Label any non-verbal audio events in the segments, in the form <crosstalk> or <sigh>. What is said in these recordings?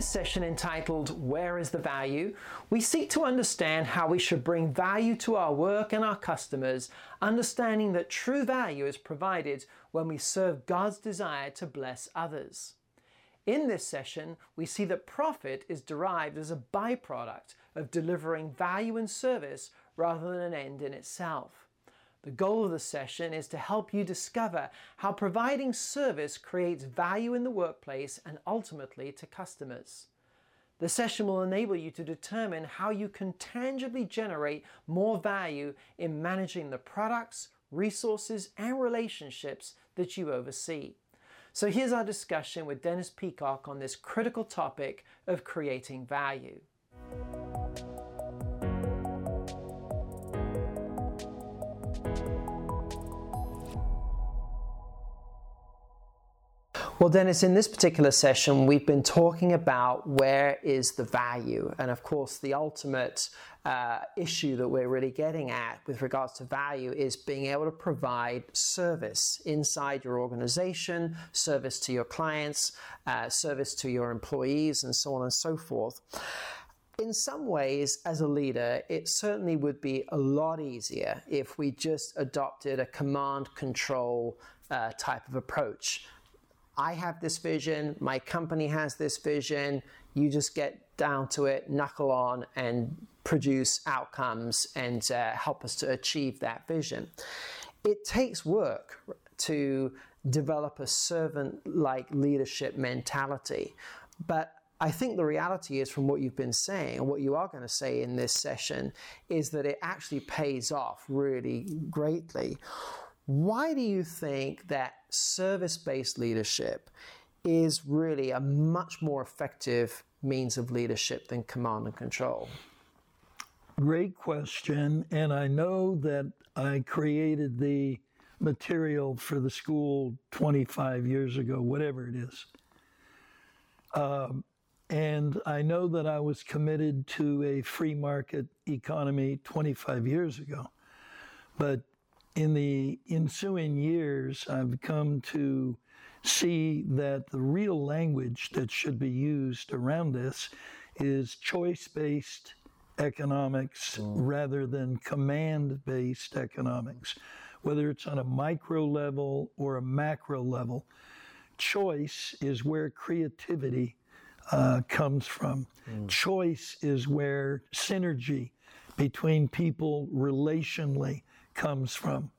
this session entitled Where is the Value? we seek to understand how we should bring value to our work and our customers, understanding that true value is provided when we serve God's desire to bless others. In this session, we see that profit is derived as a byproduct of delivering value and service rather than an end in itself. The goal of the session is to help you discover how providing service creates value in the workplace and ultimately to customers. The session will enable you to determine how you can tangibly generate more value in managing the products, resources, and relationships that you oversee. So here's our discussion with Dennis Peacocke on this critical topic of creating value. Well, Dennis, in this particular session, we've been talking about where is the value. And of course, the ultimate uh, issue that we're really getting at with regards to value is being able to provide service inside your organization, service to your clients, uh, service to your employees, and so on and so forth in some ways, as a leader, it certainly would be a lot easier if we just adopted a command control uh, type of approach. I have this vision, my company has this vision, you just get down to it, knuckle on, and produce outcomes and uh, help us to achieve that vision. It takes work to develop a servant like leadership mentality, but I think the reality is, from what you've been saying and what you are going to say in this session, is that it actually pays off really greatly. Why do you think that service based leadership is really a much more effective means of leadership than command and control? Great question. And I know that I created the material for the school 25 years ago, whatever it is. Um, and I know that I was committed to a free market economy 25 years ago. But in the ensuing years, I've come to see that the real language that should be used around this is choice based economics mm. rather than command based economics, whether it's on a micro level or a macro level. Choice is where creativity uh, comes from. Mm. Choice is where synergy between people relationally comes from.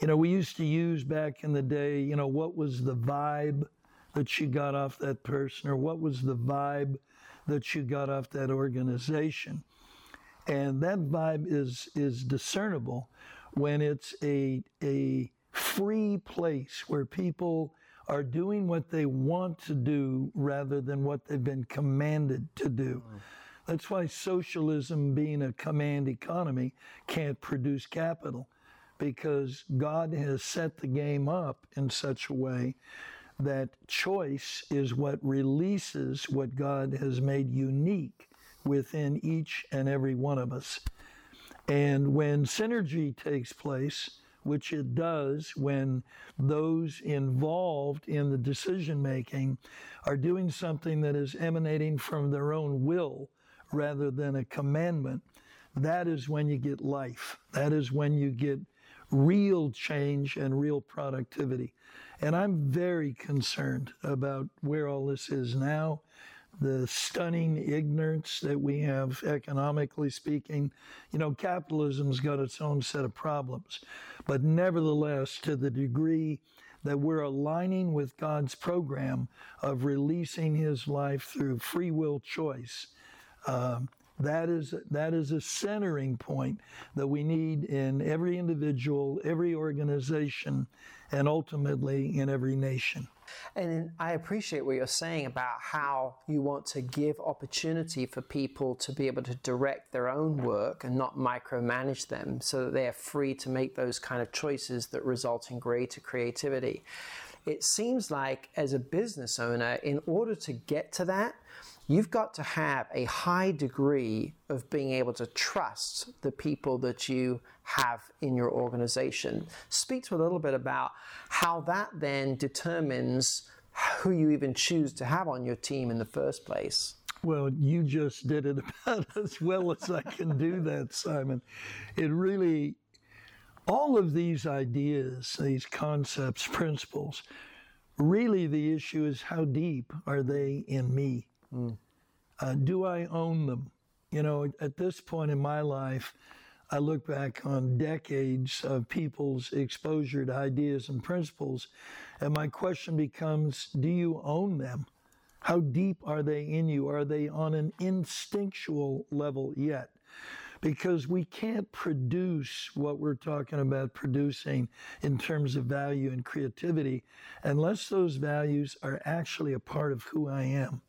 You know, we used to use back in the day, you know, what was the vibe that you got off that person or what was the vibe that you got off that organization. And that vibe is is discernible when it's a a free place where people are doing what they want to do rather than what they've been commanded to do. Mm. That's why socialism, being a command economy, can't produce capital because God has set the game up in such a way that choice is what releases what God has made unique within each and every one of us. And when synergy takes place, which it does when those involved in the decision making are doing something that is emanating from their own will rather than a commandment, that is when you get life. That is when you get real change and real productivity. And I'm very concerned about where all this is now, the stunning ignorance that we have economically speaking. You know, capitalism's got its own set of problems, but nevertheless, to the degree that we're aligning with God's program of releasing His life through free will choice. Um, that is, that is a centering point that we need in every individual, every organization, and ultimately in every nation. And I appreciate what you're saying about how you want to give opportunity for people to be able to direct their own work and not micromanage them so that they are free to make those kind of choices that result in greater creativity. It seems like, as a business owner, in order to get to that, you've got to have a high degree of being able to trust the people that you have in your organization. Speak to a little bit about how that then determines who you even choose to have on your team in the first place. Well, you just did it <laughs> about as well as I can do that, Simon. It really, all of these ideas, these concepts, principles, really the issue is how deep are they in me? Mm. Uh, do I own them? You know, at this point in my life, I look back on decades of people's exposure to ideas and principles, and my question becomes do you own them? How deep are they in you? Are they on an instinctual level yet? Because we can't produce what we're talking about producing in terms of value and creativity unless those values are actually a part of who I am.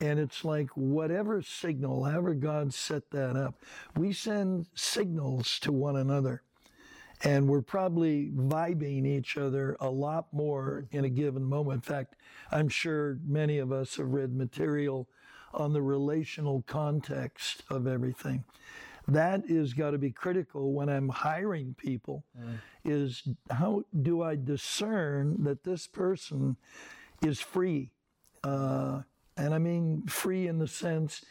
And it's like whatever signal, however God set that up, we send signals to one another and we're probably vibing each other a lot more in a given moment. In fact, I'm sure many of us have read material on the relational context of everything. That is got to be critical when I'm hiring people. Mm. Is how do I discern that this person is free? Uh, and I mean free in the sense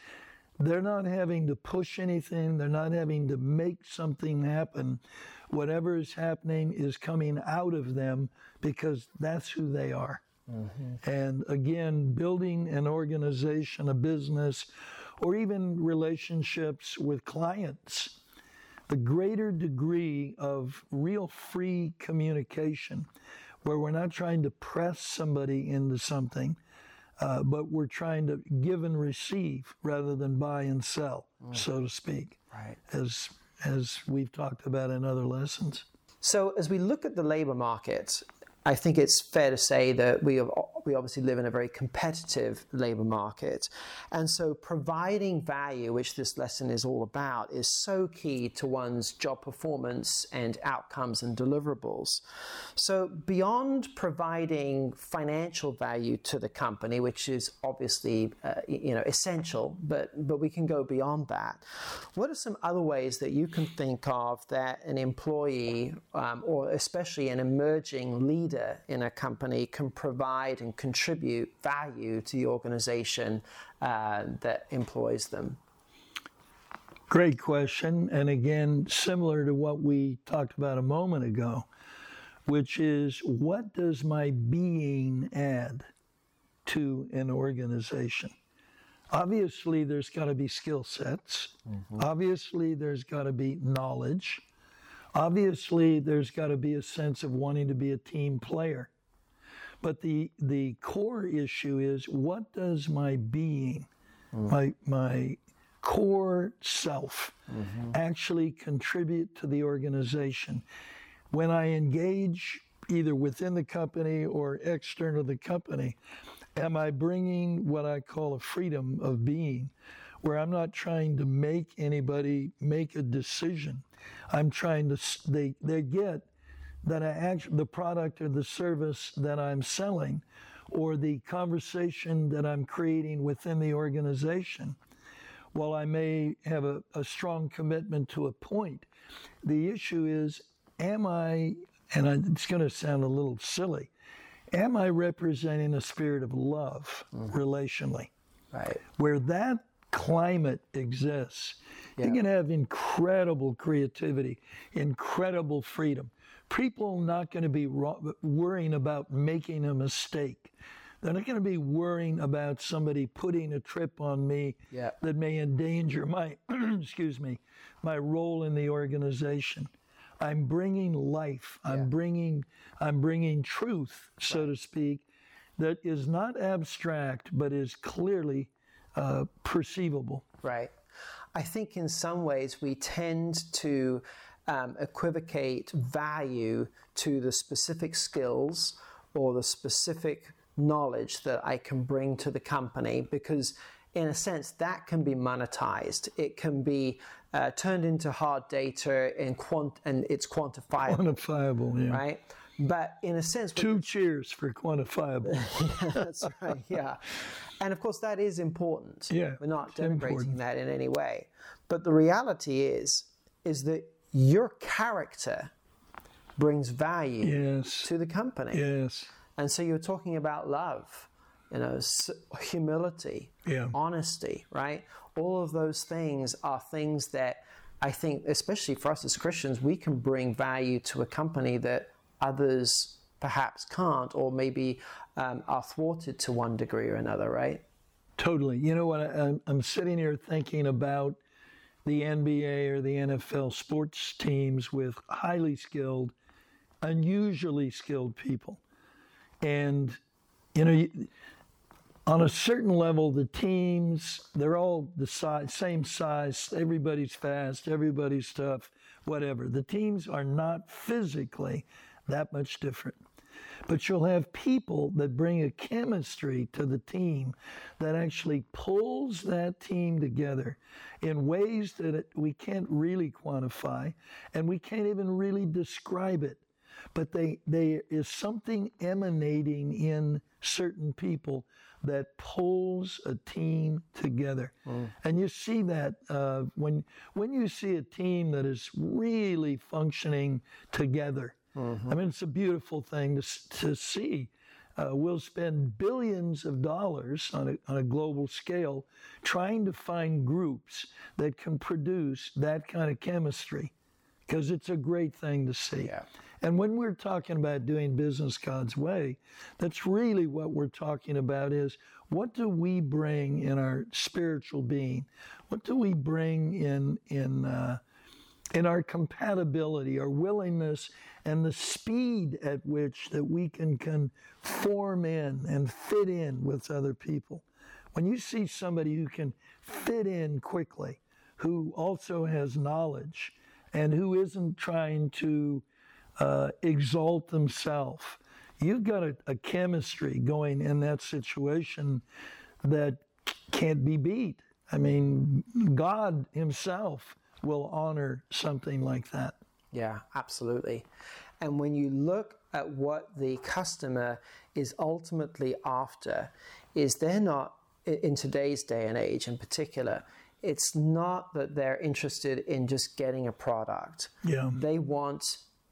they're not having to push anything, they're not having to make something happen whatever is happening is coming out of them because that's who they are. Mm-hmm. And again, building an organization, a business, or even relationships with clients, the greater degree of real free communication, where we're not trying to press somebody into something, uh, but we're trying to give and receive rather than buy and sell, mm. so to speak. Right. As as we've talked about in other lessons. So, as we look at the labor market, I think it's fair to say that we have, we obviously live in a very competitive labor market, and so providing value, which this lesson is all about, is so key to one's job performance and outcomes and deliverables. So beyond providing financial value to the company, which is obviously uh, you know essential, but but we can go beyond that. What are some other ways that you can think of that an employee, um, or especially an emerging leader in a company can provide and contribute value to the organization uh, that employs them? Great question. And again, similar to what we talked about a moment ago, which is what does my being add to an organization? Obviously, there's got to be skill sets. Mm-hmm. Obviously, there's got to be knowledge. Obviously, there's got to be a sense of wanting to be a team player. But the, the core issue is what does my being, mm. my, my core self, mm-hmm. actually contribute to the organization? When I engage either within the company or external to the company, am I bringing what I call a freedom of being, where I'm not trying to make anybody make a decision? I'm trying to, they, they get that I actually, the product or the service that I'm selling or the conversation that I'm creating within the organization, while I may have a, a strong commitment to a point, the issue is, am I, and I, it's going to sound a little silly, am I representing a spirit of love mm-hmm. relationally? Right. Where that climate exists, yeah. you can have incredible creativity, incredible freedom. People are not going to be worrying about making a mistake. They're not going to be worrying about somebody putting a trip on me yeah. that may endanger my, <clears throat> excuse me, my role in the organization. I'm bringing life. Yeah. I'm bringing, I'm bringing truth, so right. to speak, that is not abstract but is clearly uh, perceivable. Right. I think in some ways we tend to um, equivocate value to the specific skills or the specific knowledge that I can bring to the company because, in a sense, that can be monetized. It can be uh, turned into hard data and, quant- and it's quantifiable. Quantifiable, yeah. Right? But in a sense, two cheers for quantifiable. <laughs> yeah, that's right. Yeah, and of course that is important. Yeah, we're not denigrating important. that in any way. But the reality is, is that your character brings value yes. to the company. Yes. And so you're talking about love, you know, humility, yeah. honesty, right? All of those things are things that I think, especially for us as Christians, we can bring value to a company that others perhaps can't, or maybe um, are thwarted to one degree or another, right? Totally. You know what? I, I'm sitting here thinking about the NBA or the NFL sports teams with highly skilled, unusually skilled people. And, you know, on a certain level, the teams, they're all the size, same size, everybody's fast, everybody's tough, whatever. The teams are not physically that much different. But you'll have people that bring a chemistry to the team that actually pulls that team together in ways that it, we can't really quantify and we can't even really describe it. But they, there is something emanating in certain people that pulls a team together. Mm. And you see that uh, when, when you see a team that is really functioning together Mm-hmm. I mean, it's a beautiful thing to, to see. Uh, we'll spend billions of dollars on a, on a global scale trying to find groups that can produce that kind of chemistry because it's a great thing to see. Yeah. And when we're talking about doing business God's way, that's really what we're talking about is what do we bring in our spiritual being? What do we bring in in uh, in our compatibility, our willingness, and the speed at which that we can conform in and fit in with other people. When you see somebody who can fit in quickly, who also has knowledge, and who isn't trying to uh, exalt themselves, you've got a, a chemistry going in that situation that can't be beat. I mean, God Himself will honor something like that. Yeah, absolutely. And when you look at what the customer is ultimately after, is they're not in today's day and age in particular, it's not that they're interested in just getting a product. Yeah. They want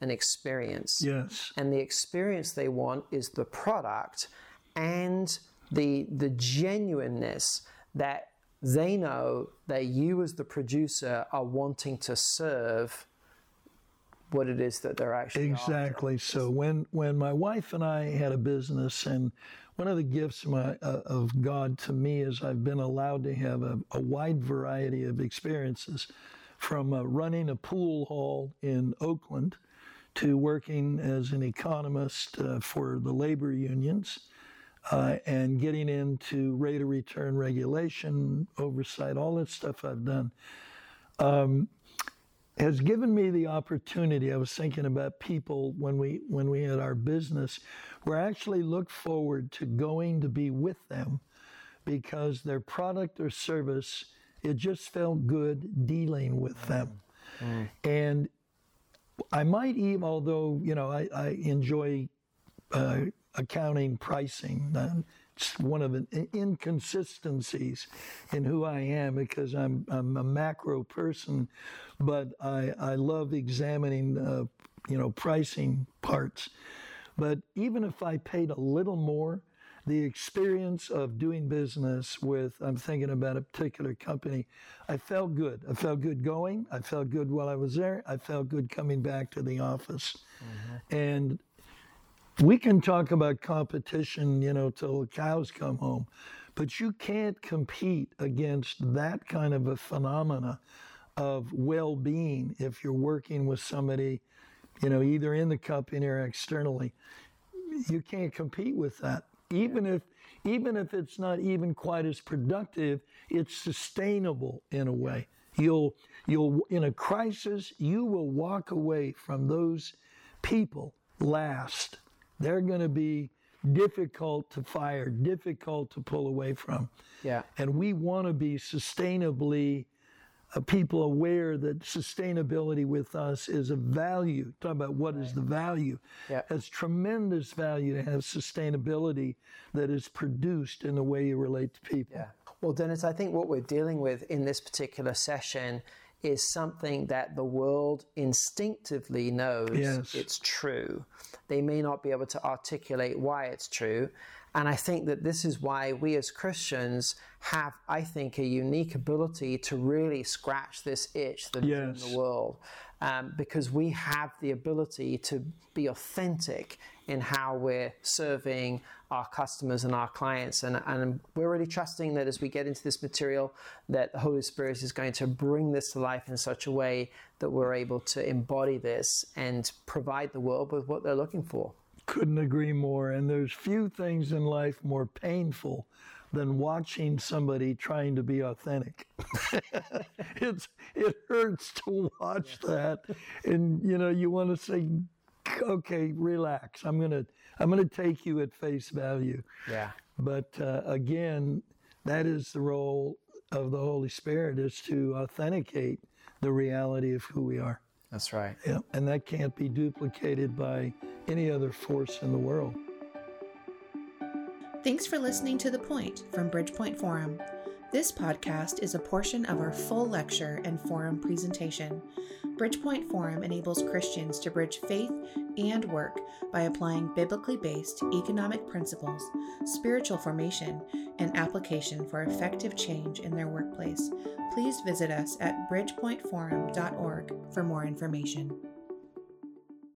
an experience. Yes. And the experience they want is the product and the the genuineness that they know that you as the producer are wanting to serve what it is that they're actually exactly. So when when my wife and I had a business, and one of the gifts my, uh, of God to me is I've been allowed to have a, a wide variety of experiences, from uh, running a pool hall in Oakland to working as an economist uh, for the labor unions uh, and getting into rate of return regulation, oversight, all that stuff I've done, um, has given me the opportunity. I was thinking about people when we when we had our business, where I actually looked forward to going to be with them because their product or service it just felt good dealing with them, mm. and I might even, although you know I, I enjoy. Uh, accounting pricing. It's one of the inconsistencies in who I am because I'm, I'm a macro person, but I, I love examining, uh, you know, pricing parts. But even if I paid a little more, the experience of doing business with, I'm thinking about a particular company, I felt good. I felt good going. I felt good while I was there. I felt good coming back to the office. Mm-hmm. And we can talk about competition, you know, till the cows come home, but you can't compete against that kind of a phenomena of well-being if you're working with somebody, you know, either in the company or externally. You can't compete with that. Even if even if it's not even quite as productive, it's sustainable in a way. You'll you'll in a crisis, you will walk away from those people last they're going to be difficult to fire, difficult to pull away from. Yeah. And we want to be sustainably uh, people aware that sustainability with us is a value. Talk about what right. is the value. Yeah. It's tremendous value to have sustainability that is produced in the way you relate to people. Yeah. Well, Dennis, I think what we're dealing with in this particular session is something that the world instinctively knows Yes. it's true. They may not be able to articulate why it's true. And I think that this is why we as Christians have, I think, a unique ability to really scratch this itch that is Yes. in the world. Um, because we have the ability to be authentic in how we're serving our customers and our clients. And, and we're really trusting that as we get into this material, that the Holy Spirit is going to bring this to life in such a way that we're able to embody this and provide the world with what they're looking for. Couldn't agree more. And there's few things in life more painful than watching somebody trying to be authentic. <laughs> it's it hurts to watch that, and you know you want to say, <laughs> okay, relax. I'm gonna I'm gonna take you at face value. Yeah. But uh, again, that is the role of the Holy Spirit is to authenticate the reality of who we are. That's right. Yeah, and that can't be duplicated by any other force in the world. Thanks for listening to The Point from Bridgepoint Forum. This podcast is a portion of our full lecture and forum presentation. Bridgepoint Forum enables Christians to bridge faith and work by applying biblically based economic principles, spiritual formation, and application for effective change in their workplace. Please visit us at bridgepointforum.org for more information.